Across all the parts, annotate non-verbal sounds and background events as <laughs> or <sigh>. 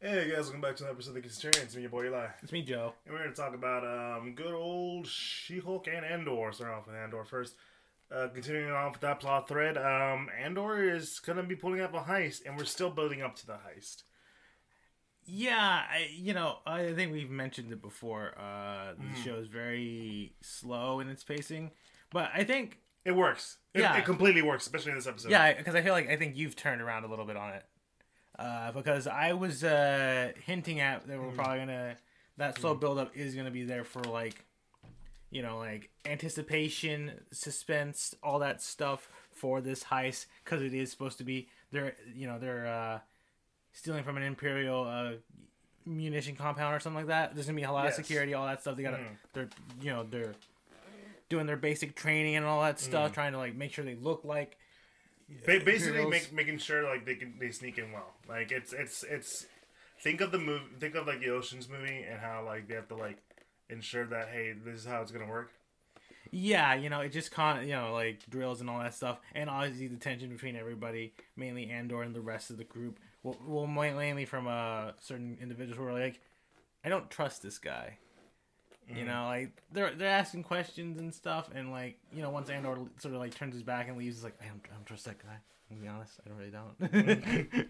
Hey guys, welcome back to another episode of The Experience. It's me, your boy Eli. It's me, Joe. And we're going to talk about um, good old She-Hulk and Andor. Starting off with Andor first. Uh, continuing on with that plot thread, um, Andor is going to be pulling up a heist, and we're still building up to the heist. Yeah, I, you know, I think we've mentioned it before. Uh, the show is very slow in its pacing, but I think It works. It, Yeah. it completely works, especially in this episode. yeah, because I feel like I think you've turned around a little bit on it. Uh, because I was uh, hinting at that we're probably gonna that slow build up is gonna be there for like, you know, like anticipation, suspense, all that stuff for this heist because it is supposed to be they're you know they're uh, stealing from an imperial uh, munition compound or something like that. There's gonna be a lot Yes. of security, all that stuff. They gotta Mhm. they're you know they're doing their basic training and all that stuff, trying to like make sure they look like Ba- <laughs> basically, make, making sure like they can they sneak in well. Like it's it's it's. Think of the movie. Think of like the Ocean's movie and how like they have to like ensure that hey, this is how it's gonna work. Yeah, you know, it just con you know, like drills and all that stuff, and obviously the tension between everybody, mainly Andor and the rest of the group. Well, well mainly from uh, certain individuals who are like, I don't trust this guy. You know, like they're they're asking questions and stuff, and like you know, once Andor sort of like turns his back and leaves, it's like I don't, I don't trust that guy. I'm gonna be honest, I don't really don't.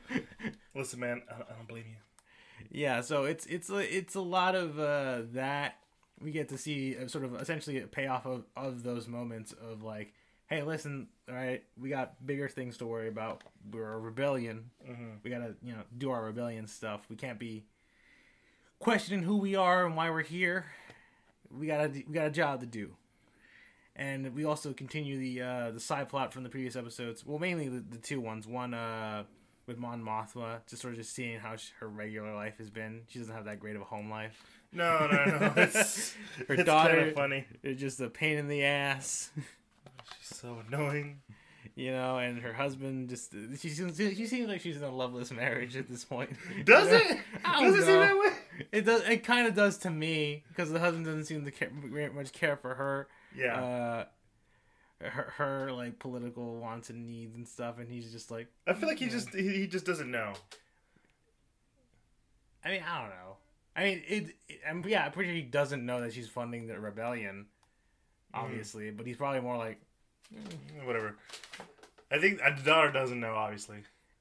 <laughs> Listen, man, I, I don't blame you. yeah so it's it's a, it's a lot of uh, that we get to see uh, sort of essentially a payoff of, of those moments of like hey listen all right we got bigger things to worry about we're a rebellion Mm-hmm. we gotta you know do our rebellion stuff we can't be questioning who we are and why we're here we gotta we got a job to do and we also continue the uh the side plot from the previous episodes well mainly the, the two ones one uh with Mon Mothma, just sort of just seeing how sh her regular life has been. She doesn't have that great of a home life. No, no, no. <laughs> It's, Her it's daughter- kind of funny. It's just a pain in the ass, She's so annoying. you know. And her husband just she seems she seems like she's in a loveless marriage at this point. Does You know? it? Does don't it seem that way? It does. It kind of does to me because the husband doesn't seem to care much care for her. Yeah. Uh, her, her like political wants and needs and stuff, and he's just like, I feel like he mm, just he, he just doesn't know. I mean, I don't know. I mean, it. it I'm, yeah, I'm pretty sure he doesn't know that she's funding the rebellion, mm. obviously. But he's probably more like, mm, Whatever. I think uh, the daughter doesn't know, obviously.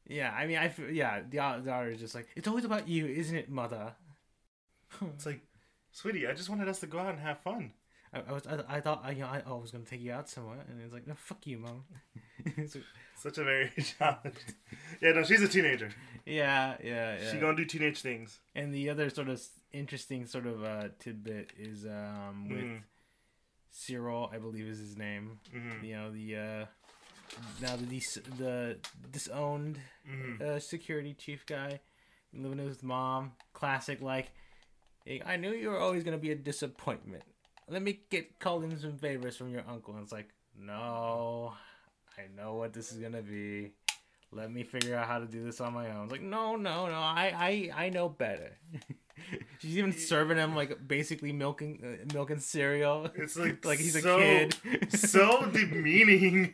yeah. I mean, I yeah. Uh, the daughter is just like, it's always about you, isn't it, mother? It's like, sweetie, I just wanted us to go out and have fun. I, I was, I, I thought, I, you know, I, I was gonna take you out somewhere, and it's like, no, fuck you, mom. So, <laughs> Such a very <laughs> challenge. yeah, no, she's a teenager. yeah, yeah, yeah. She gonna do teenage things. And the other sort of interesting sort of uh, tidbit is um, with Mhm. Syril, I believe is his name. hmm You know the uh, now the dis- the disowned hmm uh, security chief guy living with his mom. Classic like, I knew you were always gonna be a disappointment. Let me get called in some favors from your uncle. And it's like, no, I know what this is gonna be. Let me figure out how to do this on my own. It's like, no, no, no, I, I, I know better. <laughs> She's even serving him like basically milking, uh, milking cereal. It's like <laughs> like he's so- a kid. <laughs> so demeaning.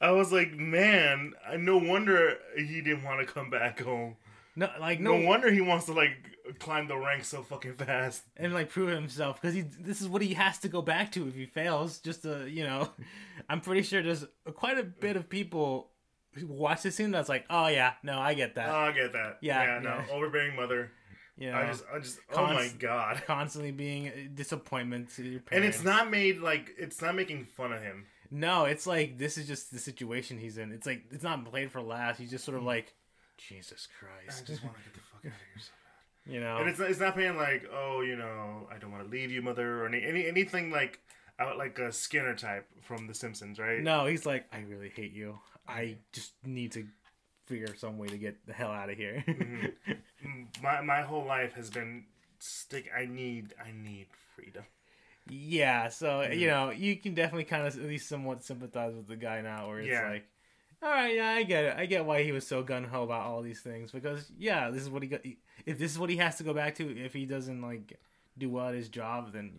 I was like, man, I- no wonder he didn't want to come back home. No, like No, no, wonder he wants to like climb the ranks so fucking fast. and like prove himself because he this is what he has to go back to if he fails just to you know <laughs> i'm pretty sure there's quite a bit of people who watch this scene that's like oh yeah no i get that Oh, I get that. Yeah, no, yeah. overbearing mother. know I just, I just, oh my god. <laughs> constantly being a disappointment to your parents. And it's not made like it's not making fun of him. no it's like this is just the situation he's in it's like it's not played for laughs he's just sort of mm. like jesus Christ. I just want to get the fuck out of here. So bad. <laughs> you know And it's it's not being like oh you know I don't want to leave you mother or any, any anything like out like a Skinner type from The Simpsons right? no he's like i really hate you i just need to figure some way to get the hell out of here <laughs> Mm, My my whole life has been stick. I need I need freedom. Yeah, so Mm. you know, you can definitely kind of at least somewhat sympathize with the guy now, where it's Yeah. like, all right, yeah, I get it. I get why he was so gun ho about all these things because yeah, this is what he got. If this is what he has to go back to, if he doesn't like do well at his job, then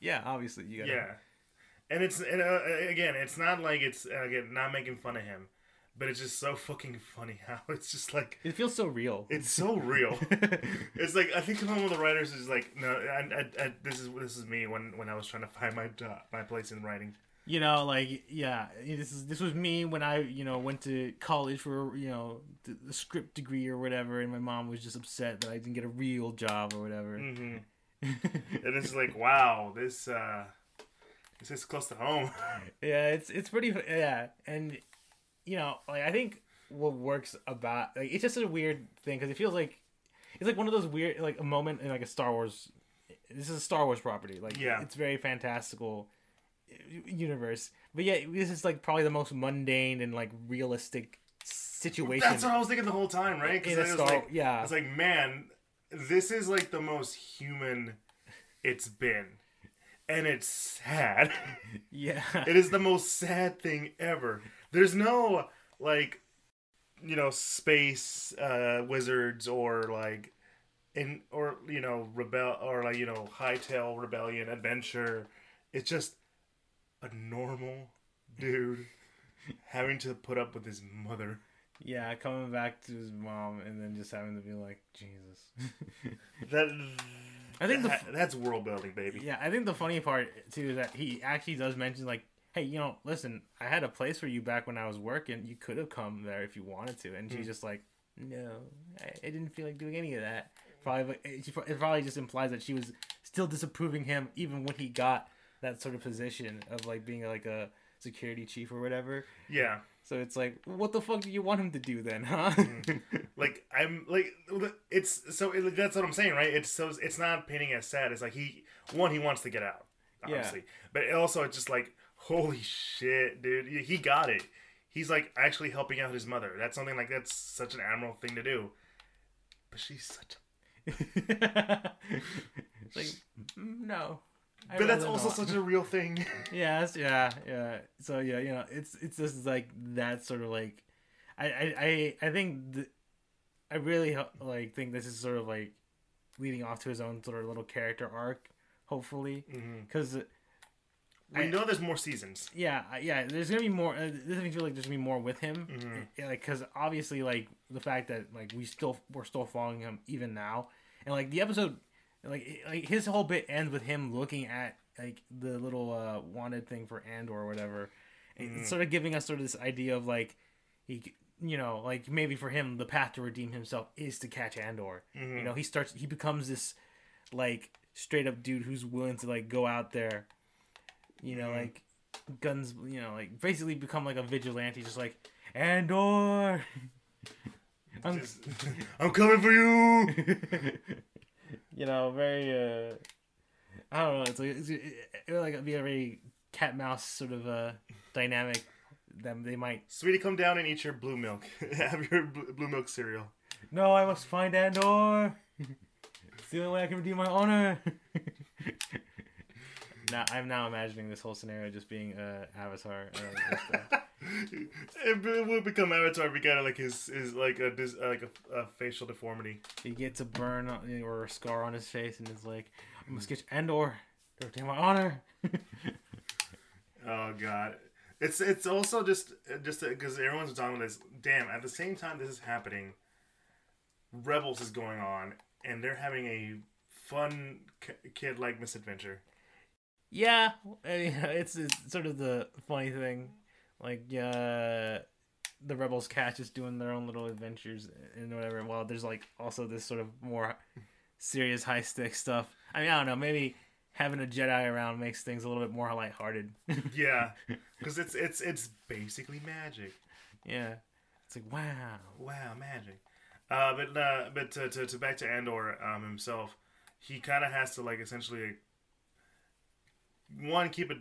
yeah, obviously you got. Yeah, and it's and, uh, again, it's not like it's uh, again not making fun of him, but it's just so fucking funny <laughs> how it's just like It feels so real. it's so real. <laughs> it's like I think one of the writers is like, no, I, I, I, this is this is me when when I was trying to find my uh, my place in writing. You know, like yeah, this is this was me when I you know went to college for you know the, the script degree or whatever, and my mom was just upset that I didn't get a real job or whatever. hmm <laughs> And it's like, wow, this uh, this is close to home. <laughs> yeah, it's it's pretty yeah, and you know, like I think what works about like it's just a weird thing because it feels like it's like one of those weird like a moment in like a Star Wars. This is a Star Wars property, like Yeah. it's very fantastical universe, but yeah, this is like probably the most mundane and like realistic situation. That's what I was thinking the whole time, right? Because a it was like, yeah, it's like, man, this is like the most human it's been, and it's sad. <laughs> yeah, it is the most sad thing ever. There's no like, you know, space uh, wizards or like, in or you know, rebel or like you know, hightail rebellion adventure. It's just a normal dude having to put up with his mother. yeah, coming back to his mom and then just having to be like Jesus. <laughs> That I think that's world building, baby. Yeah, I think the funny part too is that he actually does mention like, "Hey, you know, listen, I had a place for you back when I was working. You could have come there if you wanted to." And she's Mm. just like, "No, I, I didn't feel like doing any of that." Probably, it it probably just implies that she was still disapproving him even when he got that sort of position of like being like a security chief or whatever. Yeah. So it's like, what the fuck do you want him to do then, huh? Mm-hmm. like I'm like it's so it, that's what I'm saying, right? It's so it's not painting as sad. It's like he one he wants to get out, Yeah. obviously, but also it's just like holy shit, dude, he- got it. He's like actually helping out his mother. That's something like that's such an admirable thing to do. But she's such. a... <laughs> like, no. But that's also such a real thing. <laughs> Yes, yeah, yeah. So yeah, you know, it's it's just like that sort of like, I I I, I think th- I really like think this is sort of like leading off to his own sort of little character arc, hopefully, because We I- know there's more seasons. yeah, yeah, there's gonna be more. Uh, this makes me feel like there's gonna be more with him, Mhm. yeah, like because obviously like the fact that like we still we're still following him even now, and like the episode, like like his whole bit ends with him looking at like the little uh wanted thing for Andor or whatever, and it's sort of giving us sort of this idea of like he. You know, like maybe for him, the path to redeem himself is to catch Andor. Mhm. You know, he starts, he becomes this, like, straight up dude who's willing to like go out there, you know, Mhm. like guns, you know, like basically become like a vigilante, just like Andor. <laughs> I'm, Just- <laughs> I'm coming for you. <laughs> you know, very. uh I don't know. It's like it's, it, it would like be a very cat mouse sort of uh dynamic. Them they might. Sweetie, come down and eat your blue milk. <laughs> Have your bl- blue milk cereal. No, I must find Andor. it's the only way I can redeem my honor. <laughs> now I'm now imagining this whole scenario just being uh, Avatar. Uh, it will become Avatar if he got like his his like a dis, like a, a facial deformity. he gets a burn on, or a scar on his face, and is like, "I must get Andor to redeem my honor." Oh god, it's it's also just just because everyone's talking about this. Damn, at the same time this is happening, Rebels is going on, and they're having a fun kid like misadventure. yeah, I mean, <laughs> it's, it's sort of the funny thing, like uh, the rebels catch is doing their own little adventures and whatever. While there's like also this sort of more serious high stick stuff. I mean, I don't know, maybe having a Jedi around makes things a little bit more lighthearted. <laughs> Yeah, because it's it's it's basically magic. yeah, it's like wow. Wow, magic. Uh, but uh, but to, to, to back to Andor um, himself, he kind of has to like essentially one keep a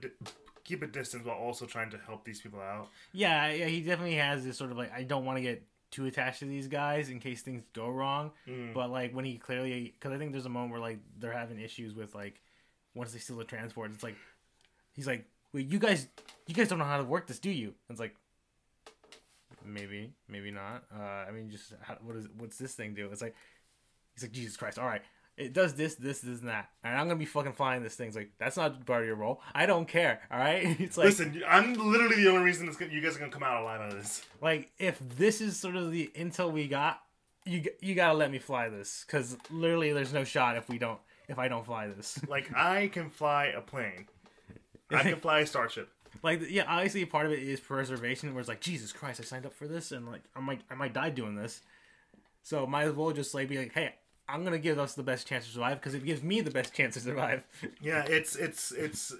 keep a distance while also trying to help these people out. Yeah, yeah, he definitely has this sort of like I don't want to get too attached to these guys in case things go wrong. Mm. But like when he clearly, because I think there's a moment where like they're having issues with like once they steal the transport, it's like he's like, "Wait, you guys, you guys don't know how to work this, do you?" And it's like, maybe, maybe not. Uh, I mean, just how, what is what's this thing do? It's like he's like, Jesus Christ! All right, it does this, this, this, and that, and I'm gonna be fucking flying this thing. It's like that's not part of your role. I don't care. All right. <laughs> It's like Listen, I'm literally the only reason this, you guys are gonna come out alive out of this. like if this is sort of the intel we got, you you gotta let me fly this because literally there's no shot if we don't if I don't fly this. <laughs> Like I can fly a plane. I can fly a starship. <laughs> like yeah, obviously part of it is preservation, where it's like Jesus Christ, I signed up for this, and like I might I might die doing this, so might as well just like be like, hey, I'm gonna give us the best chance to survive because it gives me the best chance to survive. <laughs> Yeah, it's it's it's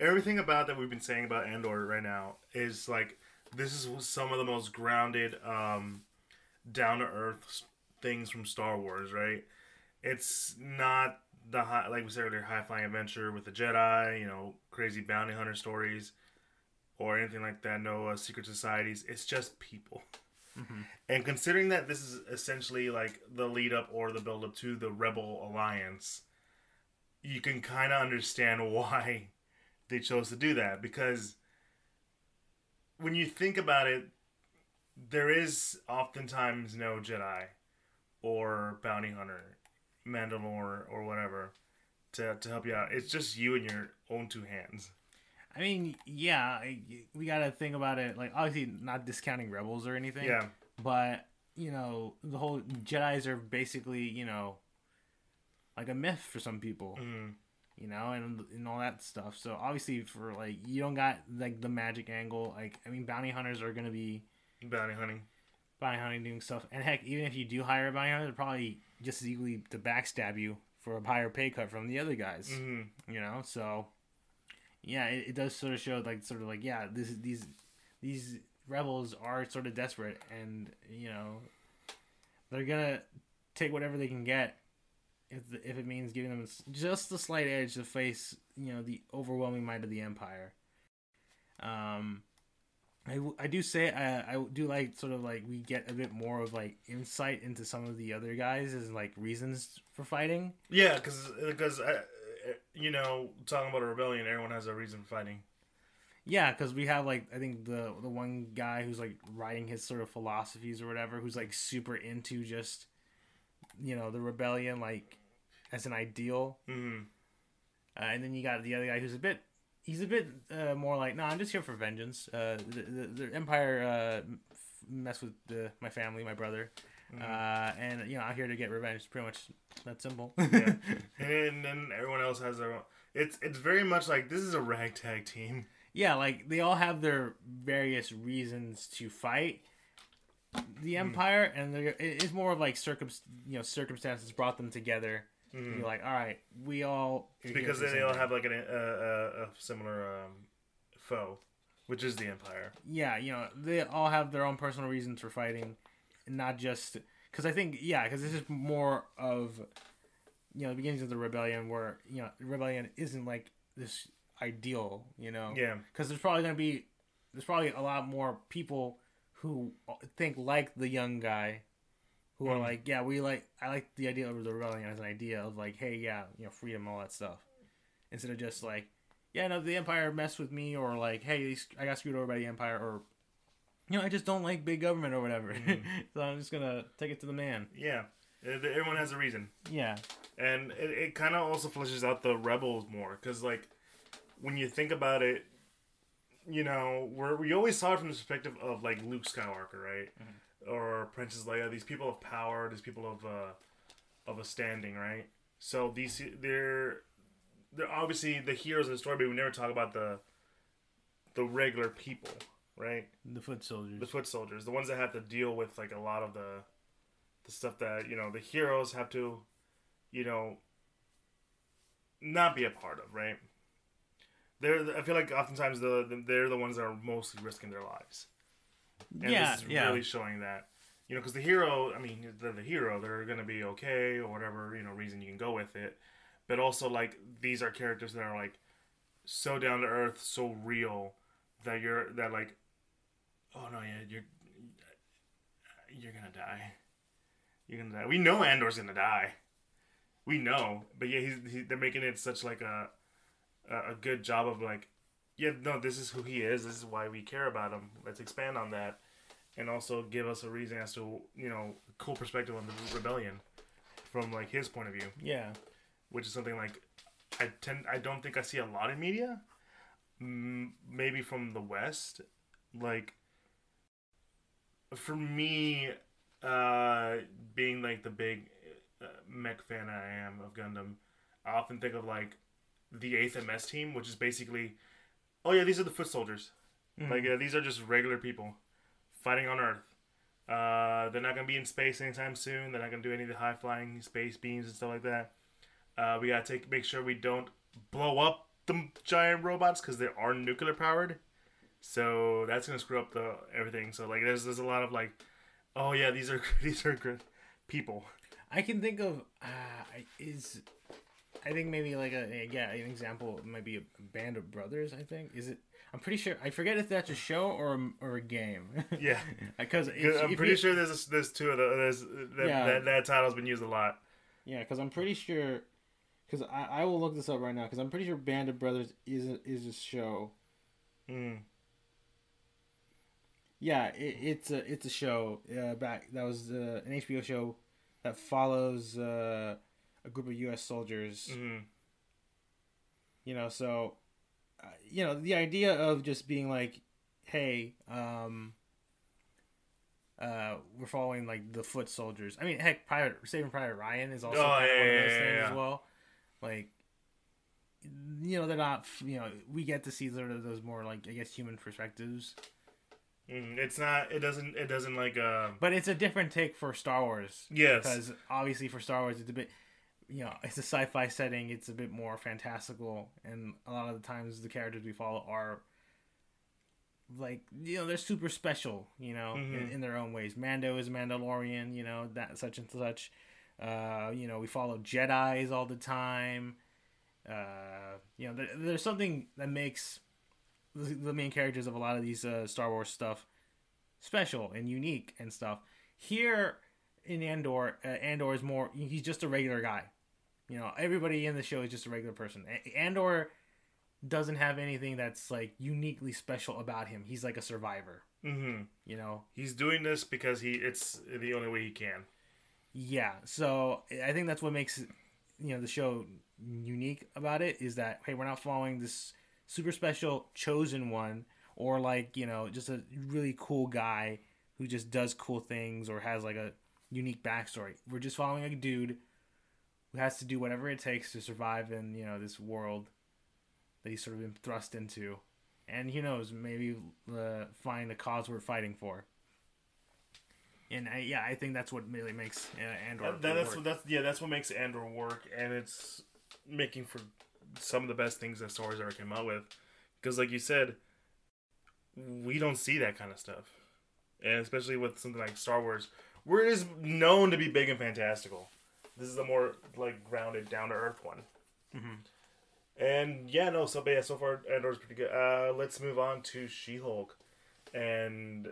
everything about that we've been saying about Andor right now is like this is some of the most grounded, um, down to earth things from Star Wars, right? It's not the high, like we said earlier, high flying adventure with the Jedi, you know, crazy bounty hunter stories, or anything like that. No uh, secret societies. It's just people. Mm-hmm. And considering that this is essentially like the lead up or the build up to the Rebel Alliance, you can kind of understand <laughs> why they chose to do that because when you think about it, there is oftentimes no Jedi or bounty hunter, Mandalore or whatever to, to help you out. It's just you and your own two hands. I mean, yeah, I- we gotta think about it. Like obviously not discounting rebels or anything. Yeah. but you know the whole Jedi's are basically you know like a myth for some people. Mm. you know, and and all that stuff. So obviously, for like you don't got like the magic angle. Like I mean, bounty hunters are gonna be Bounty hunting. bounty hunting doing stuff, and heck, even if you do hire a bounty hunter, they're probably just as equally to backstab you for a higher pay cut from the other guys. Mm. You know, so yeah, it, it does sort of show like sort of like yeah, this is these these rebels are sort of desperate, and you know they're gonna take whatever they can get if the, if it means giving them just the slight edge to face you know the overwhelming might of the empire. Um, I, I do say I, I do like sort of like we get a bit more of like insight into some of the other guys as like reasons for fighting. Yeah, because because uh, you know talking about a rebellion, everyone has a reason for fighting. Yeah, because we have like I think the the one guy who's like writing his sort of philosophies or whatever, who's like super into just you know the rebellion like as an ideal, Mm. uh, and then you got the other guy who's a bit he's a bit uh, more like no, I'm just here for vengeance. Uh, the, the, the empire uh, f- mess with the, my family, my brother, Mm. uh, and you know I'm here to get revenge. Pretty much that simple. Yeah. <laughs> and then everyone else has their own. It's it's very much like this is a ragtag team. yeah, like they all have their various reasons to fight the mm. empire, and they're, it's more of like circum, you know, circumstances brought them together. And You're like, all right, we all are because for the they same all have like an, a, a, a similar um, foe, which is the Empire. yeah, you know, they all have their own personal reasons for fighting, and not just because I think yeah, because this is more of you know the beginnings of the rebellion where you know rebellion isn't like this ideal, you know, Yeah, because there's probably gonna be there's probably a lot more people who think like the young guy who are Mm. like yeah we like i like the idea of the rebellion as an idea of like hey yeah you know freedom all that stuff. Instead of just like yeah no the empire messed with me or like hey i got screwed over by the empire or you know i just don't like big government or whatever. <laughs> So i'm just gonna take it to the man. Yeah. Everyone has a reason, yeah. And it, it kind of also fleshes out the rebels more because like when you think about it, you know, we're, we always saw it from the perspective of like Luke Skywalker, right, or Princess Leia. These people of power, these people of uh, of a standing, right. So these they're they're obviously the heroes of the story, but we never talk about the the regular people, right? the foot soldiers the foot soldiers, the ones that have to deal with like a lot of the the stuff that you know the heroes have to, you know, not be a part of, right? They're I feel like oftentimes the, the they're the ones that are mostly risking their lives. And yeah this is yeah really showing that. You know, because the hero, I mean, they're the hero. They're gonna be okay or whatever you know reason you can go with it, but also like these are characters that are like so down to earth, so real that you're that like, oh no, yeah, you're you're gonna die. You're gonna die. We know Andor's gonna die. We know, but yeah, he's he, they're making it such like a, a good job of like, yeah, no, this is who he is. This is why we care about him. Let's expand on that, and also give us a reason as to you know cool perspective on the rebellion from like his point of view, Yeah. which is something like I tend I don't think I see a lot in media. Maybe from the West, like for me, uh, being like the big uh, mech fan I am of Gundam, I often think of like the Eighth MS team, which is basically, oh yeah, these are the foot soldiers. Mhm. Like uh, these are just regular people fighting on Earth. Uh, they're not gonna be in space anytime soon. They're not gonna do any of the high flying space beams and stuff like that. Uh, we gotta take make sure we don't blow up the giant robots because they are nuclear powered. So that's gonna screw up the everything. So like there's there's a lot of like, oh yeah, these are <laughs> these are good people. I can think of uh, I- is I think maybe like a yeah an example might be a band of brothers. I think is it. I'm pretty sure. I forget if that's a show or a, or a game. <laughs> Yeah. because I'm pretty sure there's there's two of those. There's that, Yeah. that that title's been used a lot. Yeah, because I'm pretty sure. Because I, I will look this up right now. Because I'm pretty sure Band of Brothers is a, is a show. Mm. Yeah, it, it's a it's a show. Uh, back that was uh, an HBO show that follows uh, a group of U.S. soldiers. hmm You know, so uh, you know the idea of just being like, hey, um, uh, we're following like the foot soldiers. I mean, heck, Private Saving Private Ryan is also Oh, yeah, one of those yeah, things yeah. as well. Like, you know, they're not. You know, we get to see sort of those more like I guess human perspectives, Mm. It's not. It doesn't. It doesn't like. Uh, but it's a different take for Star Wars. yes. because obviously for Star Wars it's a bit you know it's a sci-fi setting it's a bit more fantastical and a lot of the times the characters we follow are like you know they're super special you know in, Mhm. in their own ways Mando is Mandalorian you know that such and such uh you know we follow Jedi's all the time uh you know there, there's something that makes the, the main characters of a lot of these uh, Star Wars stuff special and unique and stuff here in Andor, uh, Andor is more. He's just a regular guy. You know, everybody in the show is just a regular person. Andor doesn't have anything that's like uniquely special about him. He's like a survivor. hmm You know. He's doing this because he. It's the only way he can. Yeah. So I think that's what makes you know the show unique about it is that hey, we're not following this super special chosen one or like you know just a really cool guy who just does cool things or has like a unique backstory. We're just following a dude who has to do whatever it takes to survive in you know this world that he's sort of been thrust into, and who knows maybe uh, find the cause we're fighting for. And I, yeah, I think that's what really makes uh, Andor. That, that- that's work. what that's yeah. That's what makes Andor work, and it's making for some of the best things that Star Wars ever came out with. Because, like you said, we don't see that kind of stuff, and especially with something like Star Wars, where it is known to be big and fantastical. This is a more like grounded, down to earth one. Mhm. And yeah, no. So but yeah, so far Andor's pretty good. Uh, let's move on to She Hulk, and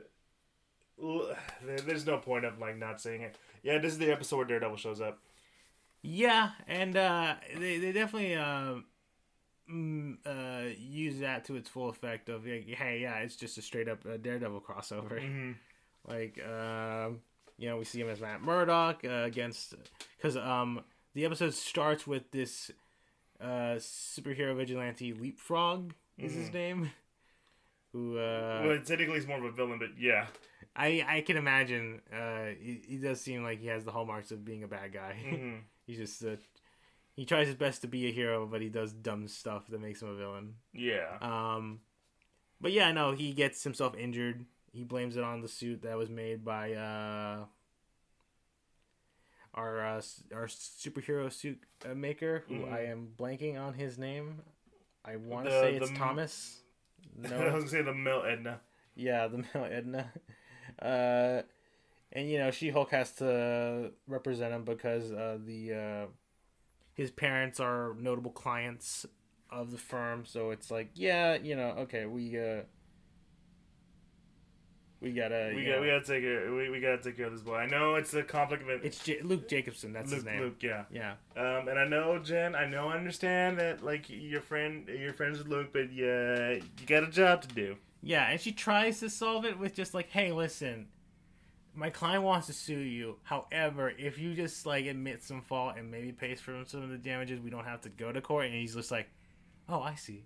there's no point of like not saying it. Yeah, this is the episode where Daredevil shows up. Yeah, and uh, they they definitely uh, uh, use that to its full effect. Of like, hey, yeah, it's just a straight up uh, Daredevil crossover. Mm-hmm. <laughs> Like, um, you know, we see him as Matt Murdock uh, against because um, the episode starts with this uh, superhero vigilante Leapfrog is his Mhm. name. Who uh, well, technically he's more of a villain, but yeah. I I can imagine. Uh, he, he does seem like he has the hallmarks of being a bad guy. hmm <laughs> He's just uh, he tries his best to be a hero, but he does dumb stuff that makes him a villain. Yeah. Um, but yeah, no, he gets himself injured. He blames it on the suit that was made by uh, our uh, our superhero suit uh, maker, who Mhm. I am blanking on his name. I want to say it's the Thomas. <laughs> I was gonna say the Mel Edna. yeah, the <laughs> male Edna. Uh, and you know, She Hulk has to represent him because uh, the uh, his parents are notable clients of the firm. So it's like, yeah, you know, okay, we uh, we gotta, We got know- we gotta take care. We, we gotta take care of this boy. I know it's a conflict of it. it's J- Luke Jacobson. That's Luke. his name. Luke. Yeah. Yeah, Um, and I know Jen. I know. I understand that like your friend, your friends with Luke, but yeah, you got a job to do. yeah, and she tries to solve it with just like, hey, listen, my client wants to sue you. However, if you just like admit some fault and maybe pays for some of the damages, we don't have to go to court. And he's just like, "Oh, I see.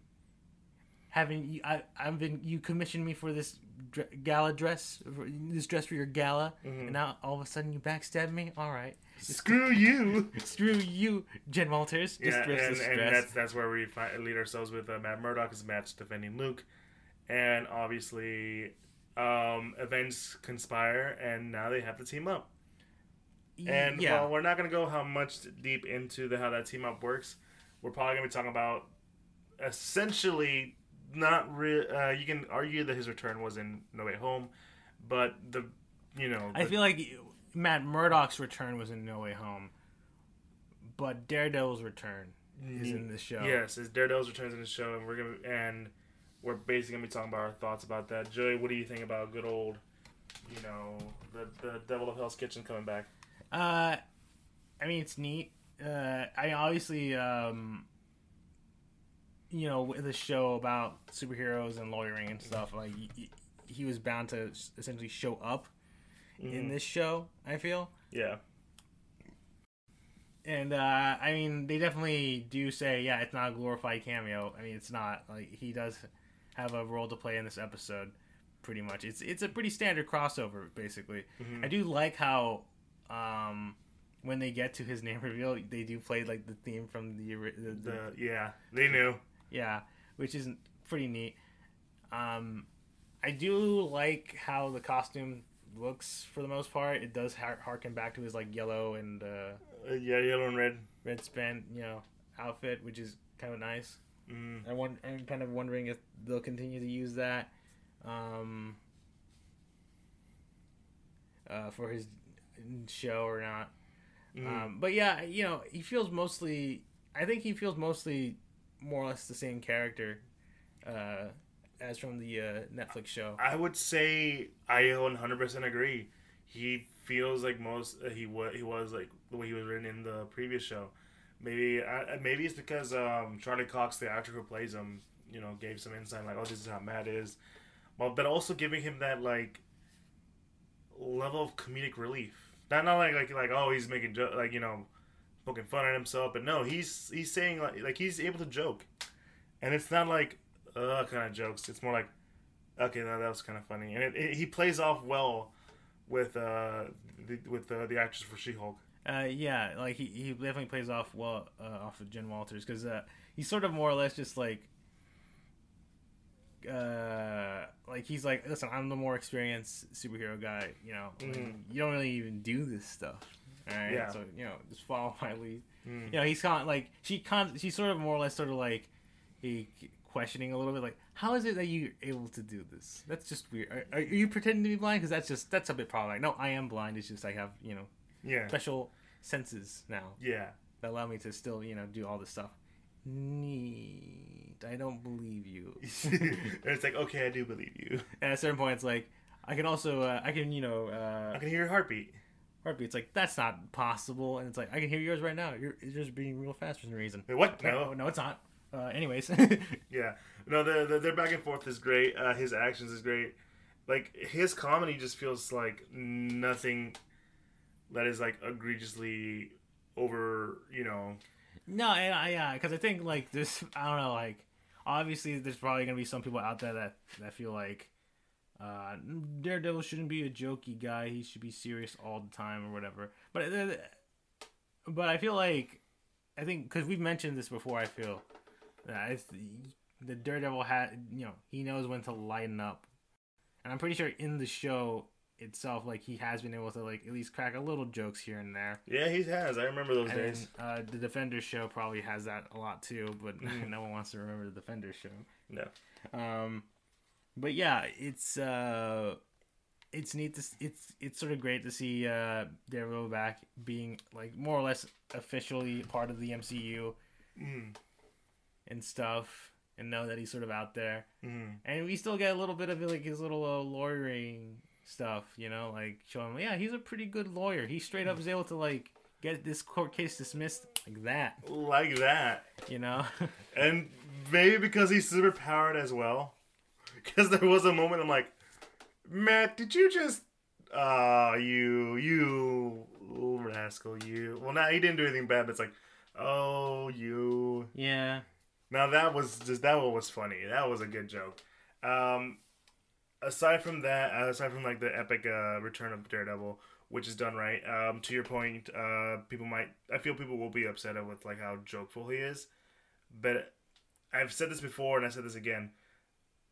Having you, I, I've been you commissioned me for this dr- gala dress, this dress for your gala, and now all of a sudden you backstab me. All right, Screw you. <laughs> screw you, Jen Walters. Just yeah, and, and that's that's where we find, lead ourselves with uh, Matt Murdock's match defending Luke, and obviously, um, events conspire, and now they have to team up. And yeah, while we're not gonna go how much deep into the how that team up works, we're probably gonna be talking about essentially not real. Uh, you can argue that his return was in No Way Home, but the you know I feel like Matt Murdock's return was in No Way Home, but Daredevil's return is in the show. Yes, it's Daredevil's returns in the show, and we're gonna and we're basically gonna be talking about our thoughts about that. Joey, what do you think about good old, you know, the the Devil of Hell's Kitchen coming back? Uh, I mean, it's neat. Uh, I obviously, um, you know, with the show about superheroes and lawyering and stuff, like y- he was bound to essentially show up in Mhm. this show. I feel, Yeah, and uh, I mean, they definitely do say, yeah, it's not a glorified cameo. I mean, it's not like he does have a role to play in this episode. Pretty much, it's it's a pretty standard crossover, basically. Mhm. I do like how um, when they get to his name <laughs> reveal, they do play like the theme from the, the, the the yeah they knew. yeah, which is pretty neat. Um, I do like how the costume looks for the most part. It does har- harken back to his like yellow and uh, Uh, yeah, yellow and red. red span, you know, outfit, which is kind of nice. Mm. I want, I'm kind of wondering if they'll continue to use that um, uh, for his show or not. Mm. Um, but yeah, you know, he feels mostly. I think he feels mostly more or less the same character uh, as from the uh, Netflix show. I would say I 100% agree. He feels like most uh, he was he was like the way he was written in the previous show. Maybe maybe it's because um, Charlie Cox, the actor who plays him, you know, gave some insight like, oh, this is how Matt is. Well, but also giving him that like level of comedic relief. Not not like like like oh he's making jo- like you know poking fun at himself, but no, he's he's saying like like he's able to joke, and it's not like uh kind of jokes. It's more like okay, that, that was kind of funny, and it, it, he plays off well with uh the, with uh, the actress for She Hulk. Uh, yeah, like he, he definitely plays off well uh, off of Jen Walters because uh, he's sort of more or less just like uh like he's like listen i'm the more experienced superhero guy you know? Like, Mhm. you don't really even do this stuff all right Yeah. so you know just follow my lead. Mm. you know he's con like she con she's sort of more or less sort of like he questioning a little bit like how is it that you're able to do this? That's just weird. Are, are you pretending to be blind? Because that's just that's a bit problematic. No i am blind. It's just i have you know Yeah, special senses now yeah. that allow me to still you know do all this stuff neat i don't believe you <laughs> and it's like okay, I do believe you. <laughs> and at a certain point it's like i can also uh, i can you know I uh can hear your heartbeat. heartbeat it's like that's not possible and it's like i can hear yours right now you're, you're just beating real fast for some reason Wait, what? no No. no it's not uh anyways <laughs> Yeah. No, the, the their back and forth is great. Uh, his actions is great. Like his comedy just feels like nothing that is like egregiously over. You know. No, and I yeah, because I think like this. I don't know. Like, obviously, there's probably gonna be some people out there that that feel like uh, Daredevil shouldn't be a jokey guy. He should be serious all the time or whatever. But uh, but I feel like I think because we've mentioned this before. I feel that it's, the Daredevil had you know he knows when to lighten up, and I'm pretty sure in the show itself, like he has been able to like at least crack a little jokes here and there. Yeah, he has. I remember those And days. then, uh, the Defenders show probably has that a lot too, but <laughs> Mhm. no one wants to remember the Defenders show. No. Um, but yeah, it's uh, it's neat to it's it's sort of great to see uh Daredevil back being like more or less officially part of the MCU Mm. and stuff, and know that he's sort of out there. Mm. And we still get a little bit of like his little uh, lawyering stuff, you know, like showing yeah, he's a pretty good lawyer. He straight up is able to like get this court case dismissed like that, Like that, you know. <laughs> and maybe because he's super powered as well. Because there was a moment I'm like, Matt, did you just ah, you, you rascal, you. Well, now he didn't do anything bad, but it's like, oh, you. Yeah. Now that was just that one was funny. That was a good joke. Um, aside from that, uh, aside from like the epic uh, return of Daredevil, which is done right. Um, to your point, uh, people might. I feel people will be upset with like how jokeful he is, but I've said this before and I said this again.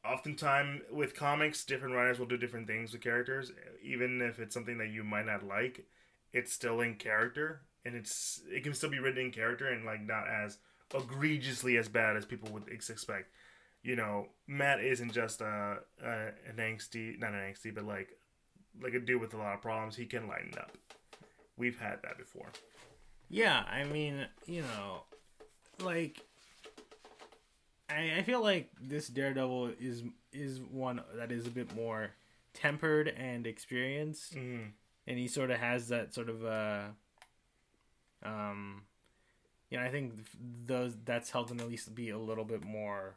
Oftentimes with comics, different writers will do different things with characters, even if it's something that you might not like. It's still in character, and it's it can still be written in character and like not as egregiously as bad as people would expect. You know, Matt isn't just a, a an angsty, not an angsty, but like like a dude with a lot of problems. He can lighten up. We've had that before. Yeah, I mean, you know, like I, I feel like this Daredevil is is one that is a bit more tempered and experienced, Mm. and he sort of has that sort of uh, um, you know, I think those that's helped him at least be a little bit more,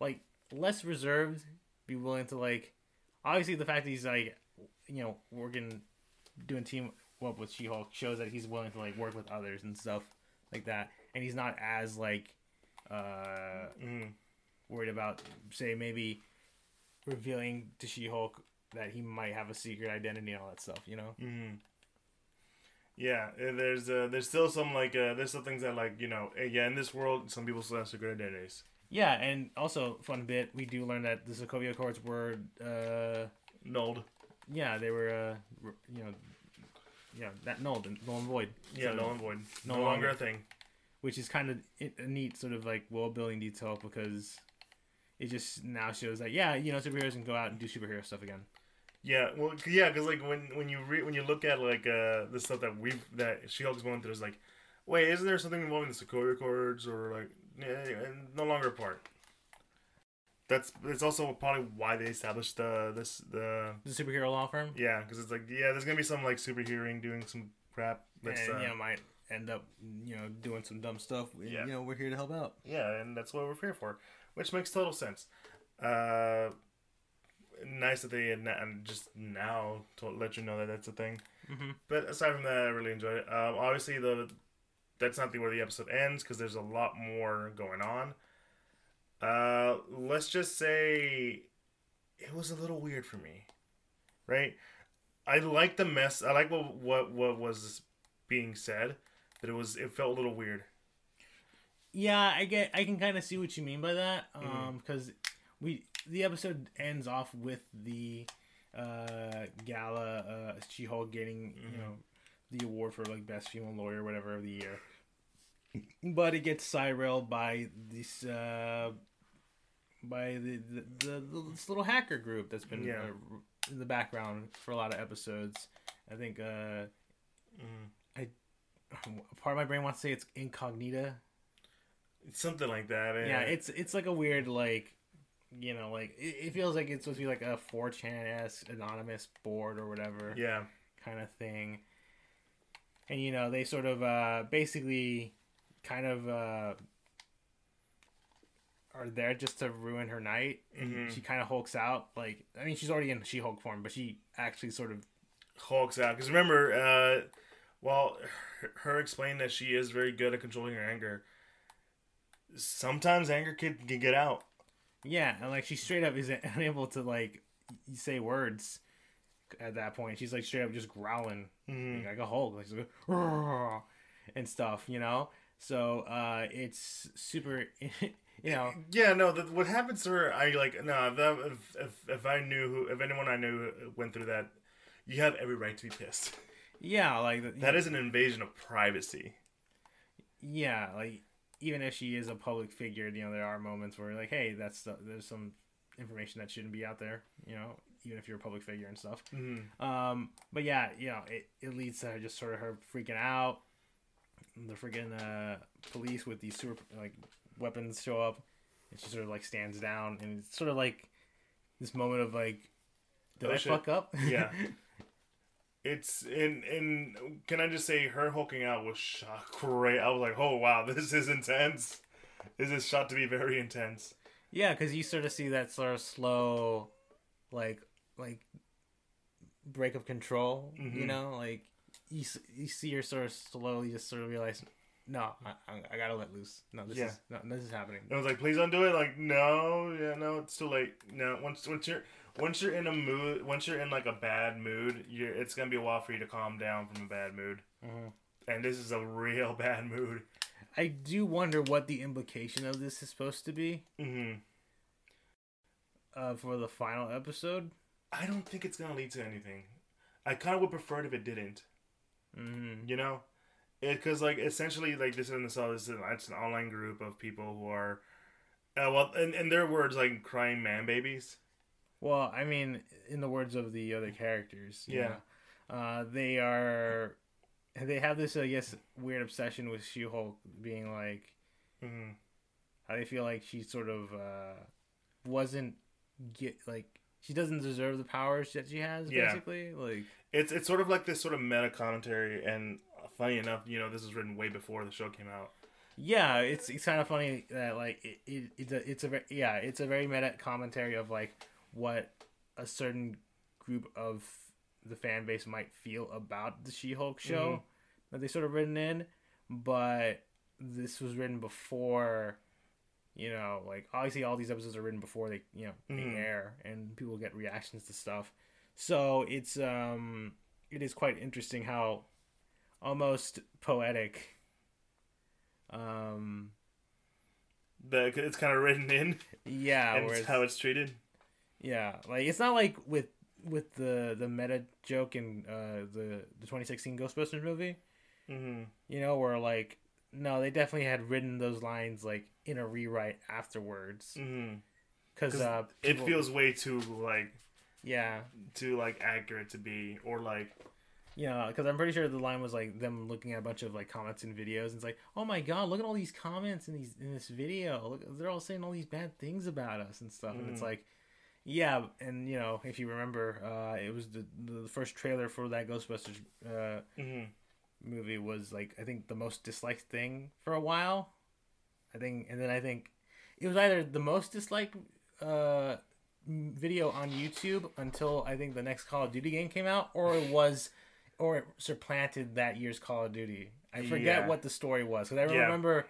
like less reserved, be willing to like, obviously the fact that he's like, you know, working, doing team up with She Hulk shows that he's willing to like work with others and stuff like that, and he's not as like, uh, Mm. worried about say maybe revealing to She Hulk that he might have a secret identity and all that stuff, you know. Mm. Yeah, uh, there's uh, there's still some like uh, there's some things that like you know yeah in this world some people still have secret identities. Yeah, and also fun bit, we do learn that the Sokovia Accords were, uh, Nold. yeah, they were, uh, you know, yeah, that null, null and void. Yeah, So- null and void. No, no longer longer. a thing. which is kind of a neat sort of like world building detail because it just now shows that yeah, you know, superheroes can go out and do superhero stuff again. Yeah, well, yeah, because like when when you re- when you look at like uh the stuff that we that She Hulk's going through, is like, wait, isn't there something involving the Sokovia Accords or like yeah, and no longer a part. That's it's also probably why they established the this the The superhero law firm, yeah because it's like yeah there's gonna be some like superheroing doing some crap that's and uh, you know might end up you know doing some dumb stuff. and, Yeah. you know, we're here to help out. Yeah, and that's what we're here for, which makes total sense. Uh, nice that they had just now to let you know that that's a thing. Mhm. But aside from that, I really enjoyed it. Um, obviously, the that's not the where the episode ends because there's a lot more going on. Uh, let's just say it was a little weird for me, right? I like the mess. I like what what what was being said, but it was it felt a little weird. Yeah, I get. I can kind of see what you mean by that. Um, Mhm. because we the episode ends off with the uh gala, uh, She Hulk getting Mhm. you know the award for like best female lawyer, whatever of the year. But it gets sidetrailed by this uh by the the, the, the this little hacker group that's been Yeah. uh, in the background for a lot of episodes. I think uh Mm. part of my brain wants to say it's incognita it's Something like that. yeah it's it's like a weird like you know like it, it feels like it's supposed to be like a 4chan-esque anonymous board or whatever yeah. kind of thing and you know they sort of uh basically kind of uh are there just to ruin her night and Mhm. she kind of hulks out like i mean she's already in she-hulk form but she actually sort of Hulk's out because remember, uh, well, her, her explaining that she is very good at controlling her anger. Sometimes anger can, can get out. yeah and like she straight up is <laughs> unable to like say words at that point she's like straight up just growling Mm. like a Hulk, like like, and stuff, you know. So uh, it's super, <laughs> you know. Yeah, no. The, what happens to her? I like no. If, that, if if if I knew who, if anyone I knew went through that, you have every right to be pissed. <laughs> Yeah, like the- That is an invasion of privacy. Yeah, like even if she is a public figure, you know, there are moments where like, hey, that's the, there's some information that shouldn't be out there, you know, even if you're a public figure and stuff. Mm. Um, but yeah, you know, it, it leads to her just sort of her freaking out. The freaking uh, police with these super like weapons show up, and she sort of like stands down, and it's sort of like this moment of like, did Oh, I shit. fuck up? <laughs> Yeah. It's in in. Can I just say her hulking out was shot great. I was like, oh wow, this is intense. This is shot to be very intense. yeah, because you sort of see that sort of slow, like like break of control. You Mhm. know, like you you see her sort of slowly just sort of realize, no, I, I, gotta let loose. No, this Yeah. is no, this is happening. And I was like, please don't do it. Like, no, yeah, no, it's too late. No, once once you're once you're in a mood, once you're in like a bad mood, you're it's gonna be a while for you to calm down from a bad mood. Mhm. And this is a real <laughs> bad mood. I do wonder what the implication of this is supposed to be hmm uh, for the final episode. I don't think it's gonna lead to anything. I kind of would prefer it if it didn't. Mm-hmm. You know, because like essentially like this in the cell this is an, it's an online group of people who are, uh, well, in, in their words, like crying man babies. Well, I mean, in the words of the other characters, Yeah. know, uh, they are, they have this, I guess, weird obsession with She-Hulk being like, hmm how they feel like she sort of uh, wasn't get like she doesn't deserve the powers that she has, Yeah. basically. Like, It's it's sort of like this sort of meta commentary, and funny enough, you know, this was written way before the show came out. yeah, it's it's kind of funny that like it, it it's a it's a yeah it's a very meta commentary of like what a certain group of the fan base might feel about the She-Hulk show Mhm. that they sort of written in, but this was written before. You know, like obviously all these episodes are written before they, you know, they Mhm. air and people get reactions to stuff. So it's um it is quite interesting how almost poetic um The it's kind of written in, yeah, and it's how it's treated. yeah, like it's not like with with the the meta joke in uh the the 2016 Ghostbusters movie, hmm you know, where like no, they definitely had written those lines like in a rewrite afterwards because 'Cause uh It feels way too like yeah too like accurate to be, or like Yeah, because I'm pretty sure the line was like them looking at a bunch of like comments and videos, and it's like, oh my god, look at all these comments in these in this video. Look, they're all saying all these bad things about us and stuff, and it's Mhm. like, yeah, and you know, if you remember, uh, it was the the first trailer for that Ghostbusters uh, hmm movie was like I think the most disliked thing for a while. I think, and then I think it was either the most disliked uh, video on YouTube until I think the next Call of Duty game came out, or it was, or it supplanted that year's Call of Duty. I forget Yeah. what the story was because I Yeah. remember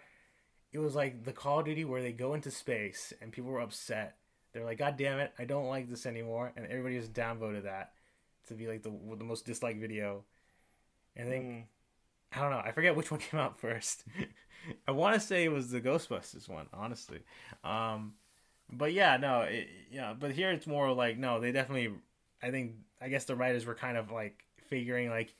it was like the Call of Duty where they go into space and people were upset. They're like, "God damn it, I don't like this anymore," and everybody just downvoted that to be like the the most disliked video. And I think hmm I don't know. I forget which <laughs> one came out first. I want to say it was the Ghostbusters one, honestly. Um, but yeah, no, it, yeah. But here it's more like no, they definitely. I think I guess the writers were kind of like figuring like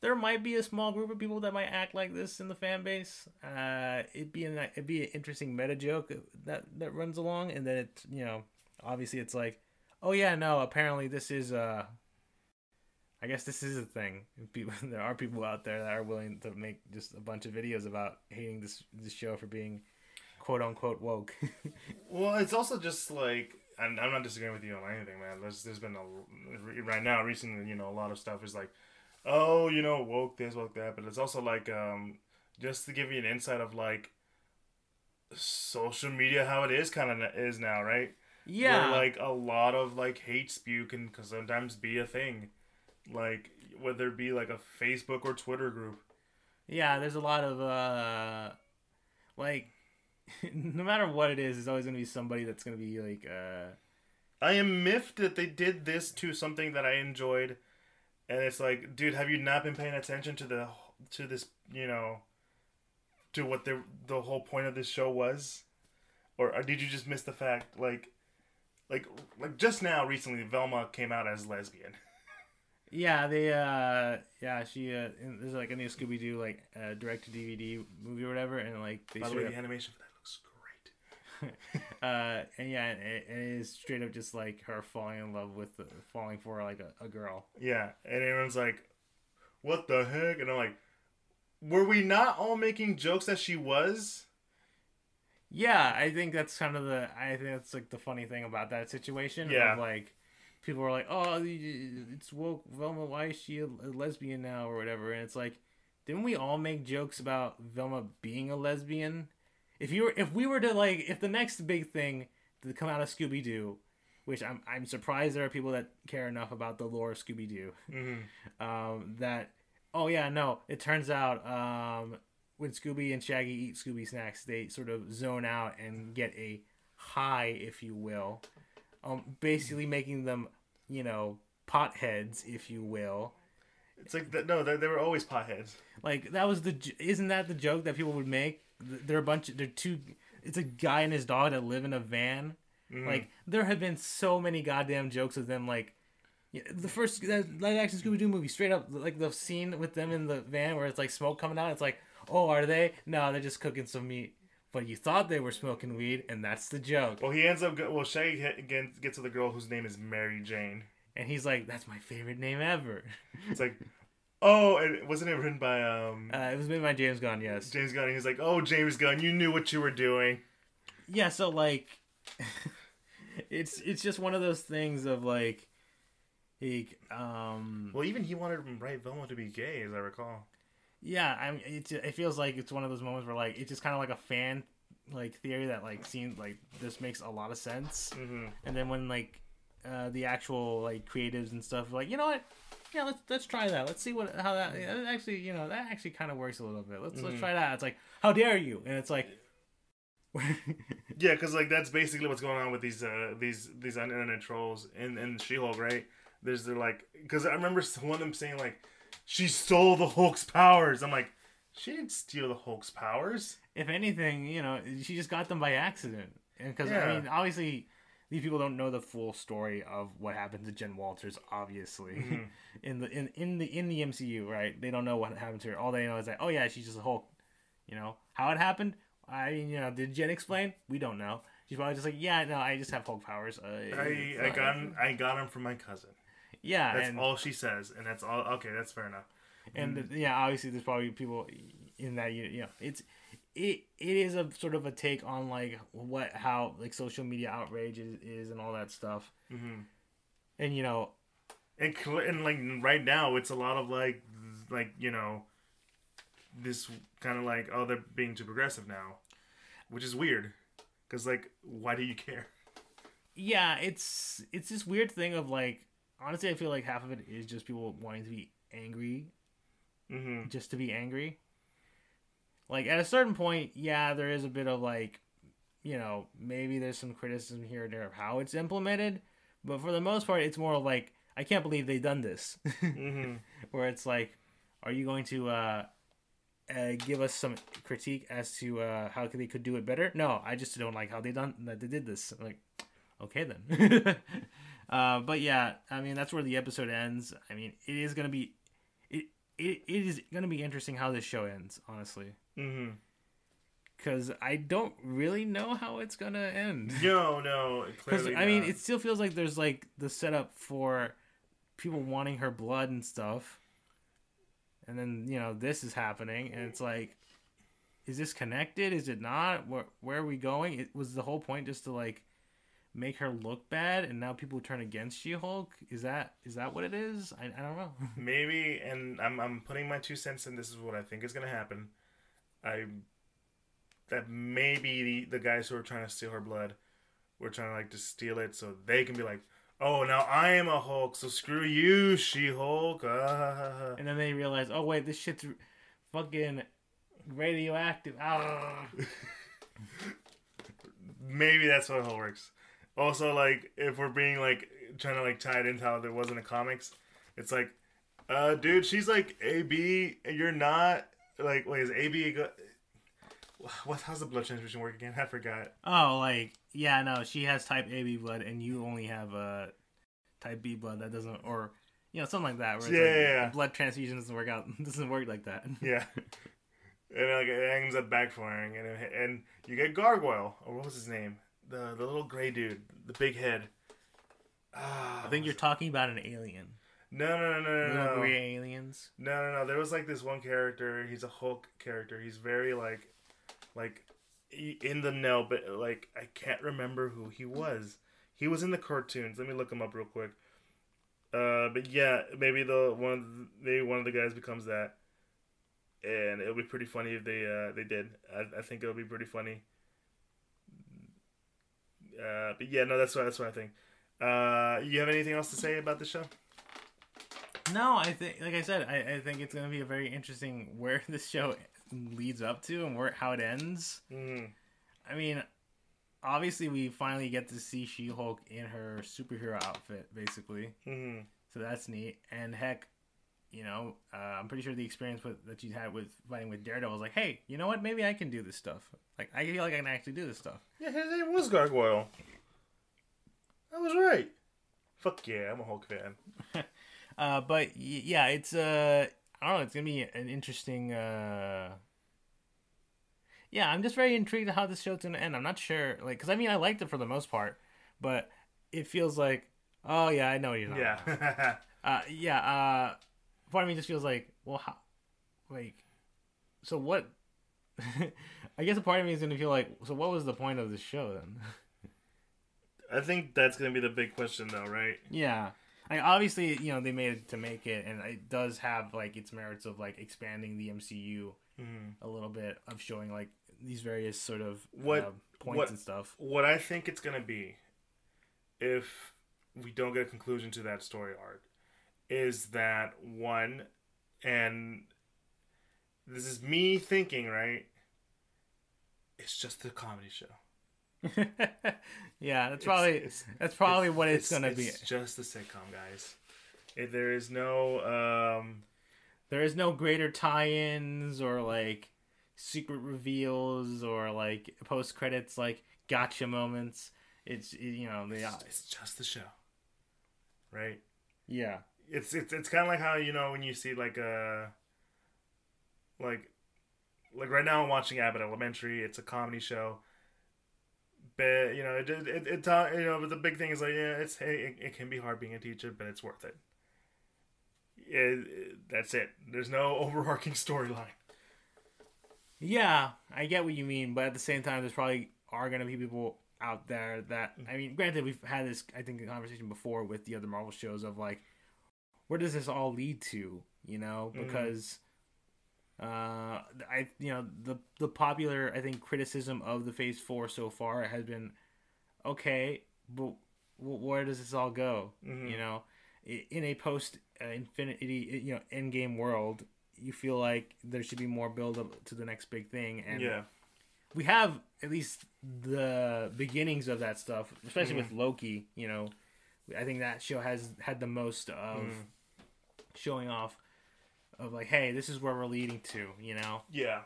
there might be a small group of people that might act like this in the fan base. Uh, it'd be an it'd be an interesting meta joke that that runs along, and then it you know obviously it's like oh yeah no apparently this is uh I guess this is a thing. People, <laughs> there are people out there that are willing to make just a bunch of videos about hating this this show for being quote unquote woke. <laughs> Well, it's also just like, and I'm not disagreeing with you on anything, man. There's there's been a right now recently, you know, a lot of stuff is like, oh, you know, woke this, woke that, but it's also like, um, just to give you an insight of like social media how it is kind of is now, right? yeah, Where, like a lot of like hate spew can can sometimes be a thing, like whether it be like a Facebook or Twitter group. yeah. There's a lot of uh, like <laughs> no matter what it is, there's always gonna be somebody that's gonna be like uh. I am miffed that they did this to something that I enjoyed, and it's like, dude, have you not been paying attention to the to this, you know, to what the the whole point of this show was, or, or did you just miss the fact, like, like like just now recently, Velma came out as lesbian. <laughs> Yeah, they uh yeah, she uh in- there's like a new Scooby Doo like uh, direct to DVD movie or whatever and like they By the way, up the animation for that looks great. <laughs> uh and yeah and it, it is straight up just like her falling in love with the, falling for like a, a girl Yeah, and everyone's like, "What the heck?" And I'm like, "Were we not all making jokes that she was?" yeah i think that's kind of the i think that's like the funny thing about that situation Yeah. like people are like oh it's woke velma why is she a, lesbian now or whatever and it's like didn't we all make jokes about velma being a lesbian if you were if we were to like if the next big thing to come out of scooby-doo which I'm I'm surprised there are people that care enough about the lore of Scooby Doo. Mm-hmm. <laughs> Um, that oh yeah no, it turns out um, when Scooby and Shaggy eat Scooby snacks, they sort of zone out and get a high, if you will, um, basically making them you know potheads, if you will. It's like the, no, they, they were always potheads. Like that was the isn't that the joke that people would make? They're a bunch. They're two. It's a guy and his dog that live in a van. Mhm. Like there have been so many goddamn jokes of them. Like yeah, the first that live action Scooby Doo movie, straight up like the scene with them in the van where it's like smoke coming out. It's like, oh, are they? No, they're just cooking some meat. But you thought they were smoking weed, and that's the joke. well, he ends up go- well. Shaggy hit- gets to the girl whose name is Mary Jane. And he's like, that's my favorite name ever. <laughs> It's like, oh, and wasn't it written by um Uh, it was made by James Gunn, yes. James Gunn? And he's like, oh, James Gunn, you knew what you were doing. yeah so like <laughs> it's it's just one of those things of like like um Well, even he wanted Bright Velma to be gay, as I recall. Yeah i mean it, it feels like it's one of those moments where like it's just kind of like a fan like theory that like seems like this makes a lot of sense Mm-hmm. and then when like uh the actual like creatives and stuff like you know what yeah let's let's try that let's see what how that yeah, actually you know that actually kind of works a little bit let's let's Mhm. try that it's like how dare you and it's like <laughs> Yeah, because like that's basically what's going on with these uh these these internet trolls in in She-Hulk, right? There's they're like because I remember one of them saying like she stole the Hulk's powers. I'm like, she didn't steal the Hulk's powers. if anything, you know, she just got them by accident. Because Yeah. I mean, obviously, these people don't know the full story of what happened to Jen Walters. Obviously, Mhm. <laughs> in the in, in the in the MCU, right? They don't know what happened to her. All they know is that oh yeah, she's just a Hulk. You know how it happened. I mean, you know did Jen explain? We don't know. She's probably just like yeah no I just have Hulk powers. Uh, I I got him I got him from my cousin. Yeah That's and all she says, and that's all. Okay, that's fair enough. and Mm-hmm. yeah obviously there's probably people in that you know it's it it is a sort of a take on like what how like social media outrage is, is and all that stuff hmm and you know And and like right now, it's a lot of like like you know this kind of like oh they're being too progressive now, which is weird. Because like, why do you care? yeah it's it's this weird thing of like honestly i feel like half of it is just people wanting to be angry Mm-hmm. just to be angry like at a certain point yeah there is a bit of like you know maybe there's some criticism here and there of how it's implemented but for the most part it's more like i can't believe they've done this <laughs> Mm-hmm. where it's like, are you going to uh, uh, give us some critique as to uh, how they could do it better? No, I just don't like how they done that they did this. I'm like, okay then. <laughs> uh, but yeah, I mean that's where the episode ends. I mean it is gonna be, it it, it is gonna be interesting how this show ends, honestly, Mm-hmm. because I don't really know how it's gonna end. <laughs> No, no. Clearly <laughs> I mean, it still feels like there's like the setup for people wanting her blood and stuff, and then you know this is happening, and it's like, is this connected? Is it not? Where where are we going? It was the whole point just to like make her look bad, and now people turn against She Hulk. Is that is that what it is? I, I don't know. <laughs> maybe, and I'm I'm putting my two cents in. This is what I think is gonna happen. I that maybe the, the guys who are trying to steal her blood were trying to like to steal it so they can be like, oh, now I am a Hulk, so screw you, She Hulk. Uh. <laughs> and then they realize, oh wait, this shit's fucking radioactive. Ah. <laughs> maybe that's how it works. Also, like if we're being like trying to like tie it into how there wasn't a comics, it's like, uh, dude, she's like AB, you're not. Like, wait, is AB? Go- what? How's the blood transfusion work again? <laughs> I forgot. Oh, like yeah, no, she has type AB blood, and you only have uh, type B blood. That doesn't, or you know, something like that. Where it's Yeah, like, yeah, yeah. blood transfusion doesn't work out. <laughs> Doesn't work like that. <laughs> Yeah. and like it ends up backfiring, and it, and you get Gargoyle, or what was his name? The the little gray dude, the big head. Ah, I think you're talking about an alien. no no no no no Little no. gray aliens. No, no, no. There was like this one character. He's a Hulk character. He's very like, like, in the know, but like I can't remember who he was. He was in the cartoons. Let me look him up real quick. Uh, but yeah, maybe the one, of the, maybe one of the guys becomes that, and it'll be pretty funny if they uh they did. I, I think it'll be pretty funny. Uh, but yeah, no, that's what that's what I think. Uh, you have anything else to say about the show? No, I think, like I said, I, I think it's gonna be a very interesting where <laughs> this show leads up to and where how it ends. Mm. I mean, obviously, we finally get to see She Hulk in her superhero outfit, basically. hmm So that's neat. And heck, you know, uh, I'm pretty sure the experience with, that you had with fighting with Daredevil was like, hey, you know what? Maybe I can do this stuff. Like, I feel like I can actually do this stuff. Yeah, his name was Gargoyle. I was right. Fuck yeah, I'm a Hulk fan. <laughs> Uh, but y- yeah, it's uh, I don't know. It's gonna be an interesting. Uh... Yeah, I'm just very intrigued at how this show's gonna end. I'm not sure, like, because I mean, I liked it for the most part, but it feels like, oh yeah, I know what you're talking about. Yeah. <laughs> Uh, yeah. Uh, part of me just feels like, well, how, like, so what? <laughs> I guess a part of me is gonna feel like, so what was the point of this show then? I think that's gonna be the big question, though, right? yeah. Like obviously, you know, they made it to make it, and it does have like its merits of like expanding the MCU Mm. a little bit, of showing like these various sort of What- uh, points what- and stuff. What I think it's gonna be, if we don't get a conclusion to that story arc, is that one, and this is me thinking, right? It's just a comedy show. <laughs> yeah, that's probably it's- that's probably what it's, gonna it's be. just a sitcom, guys. If there is no um, There is no greater tie-ins or like secret reveals or like post credits like gotcha moments. It's you know they it's, it's just the show, right? yeah It's it's it's kind of like how you know when you see like a like like right now I'm watching Abbott Elementary. It's a comedy show. But you know, it it, it, it you know, but the big thing is like, yeah, it's hey, it, it can be hard being a teacher, but it's worth it. It, it- that's it. There's no <laughs> overarching storyline. yeah I get what you mean, but at the same time, there's probably are gonna be people out there that mm-hmm. I mean, granted, we've had this I think a conversation before with the other Marvel shows of like, where does this all lead to? You know, Mhm. because. Uh, I you know the the popular I think criticism of the Phase Four so far has been okay, but where does this all go? Mhm. You know, in a post uh, Infinity you know Endgame world, you feel like there should be more build up to the next big thing, and yeah, we have at least the beginnings of that stuff, especially with Loki. You know, I think that show has had the most of Mhm. Showing off of like, hey, this is where we're leading to. You know, yeah.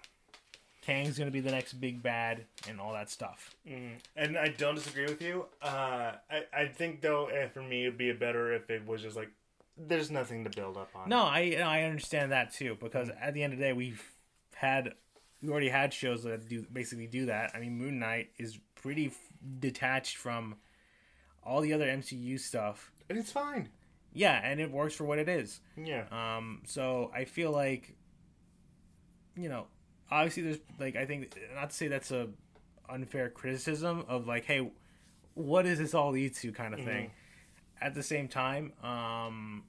Kang's gonna be the next big bad and all that stuff. Mm. And I don't disagree with you. Uh, I I think though, eh, for me, it'd be better if it was just like there's nothing to build up on. No, I I understand that too because at the end of the day, we've had we already had shows that do basically do that. I mean, Moon Knight is pretty f- detached from all the other MCU stuff. and it's fine. Yeah, and it works for what it is. Yeah. Um, so I feel like, you know, obviously there's like I think not to say that's a unfair criticism of like, hey, what does this all lead to kind of thing. At the same time, um,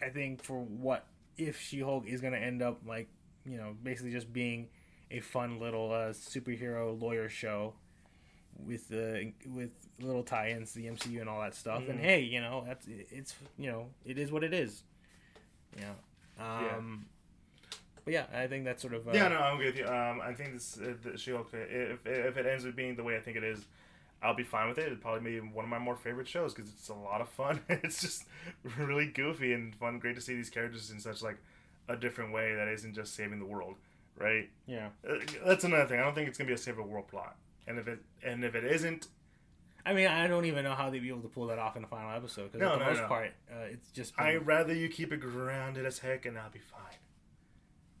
I think for what if She Hulk is gonna end up like you know basically just being a fun little uh, superhero lawyer show with uh, with little tie-ins the MCU and all that stuff. And Mhm. hey, you know that's it's you know it is what it is. You know. Um, But yeah, I think that's sort of uh, yeah, no, I'm with you. Um, I think this uh, the She-Hulk. If if it ends up being the way I think it is, I'll be fine with it. It'd probably be one of my more favorite shows because it's a lot of fun. <laughs> it's just really goofy and fun. Great to see these characters in such like a different way that isn't just saving the world, right? yeah. Uh, that's another thing. I don't think it's gonna be a save the world plot. And if it and if it isn't, I mean, I don't even know how they'd be able to pull that off in the final episode because No, for the no, most no. part, uh, it's just been- I'd rather you keep it grounded as heck, and I'll be fine.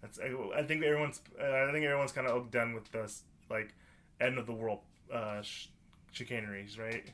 That's I, I think everyone's uh, I think everyone's kind of done with this like end of the world uh, sh- chicaneries, right?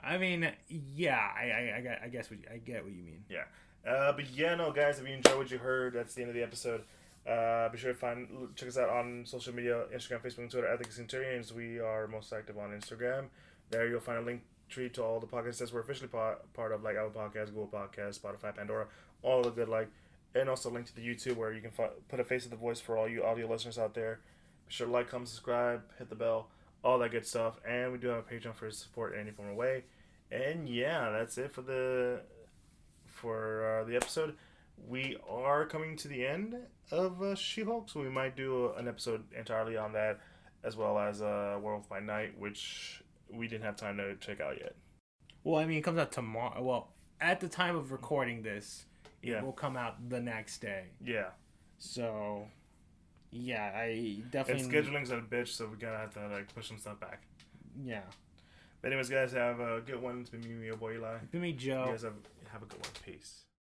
I mean, yeah, I, I, I, I guess what you, I get what you mean. Yeah, uh, but yeah, no, guys, if you enjoyed what you heard, that's the end of the episode. Uh, be sure to find check us out on social media: Instagram, Facebook, and Twitter at the Centurions. We are most active on Instagram. There, you'll find a link tree to all the podcasts that we're officially pa- part of, like Apple Podcasts, Google Podcasts, Spotify, Pandora, all the good like, and also link to the YouTube where you can fi- put a face to the voice for all you audio listeners out there. Be sure to like, comment, subscribe, hit the bell, all that good stuff. And we do have a Patreon for support in any form of way. And yeah, that's it for the for uh, the episode. We are coming to the end of uh, She-Hulk, so we might do an episode entirely on that, as well as uh, Werewolf by Night, which we didn't have time to check out yet. Well, I mean, it comes out tomorrow. Well, at the time of recording this, Yeah. it will come out the next day. Yeah, So, yeah, I definitely. and scheduling's a bitch, so we gotta have to like push some stuff back. Yeah. But anyways, guys, have a good one. It's been me, your boy Eli. Give me Joe. You guys have have a good one. Peace.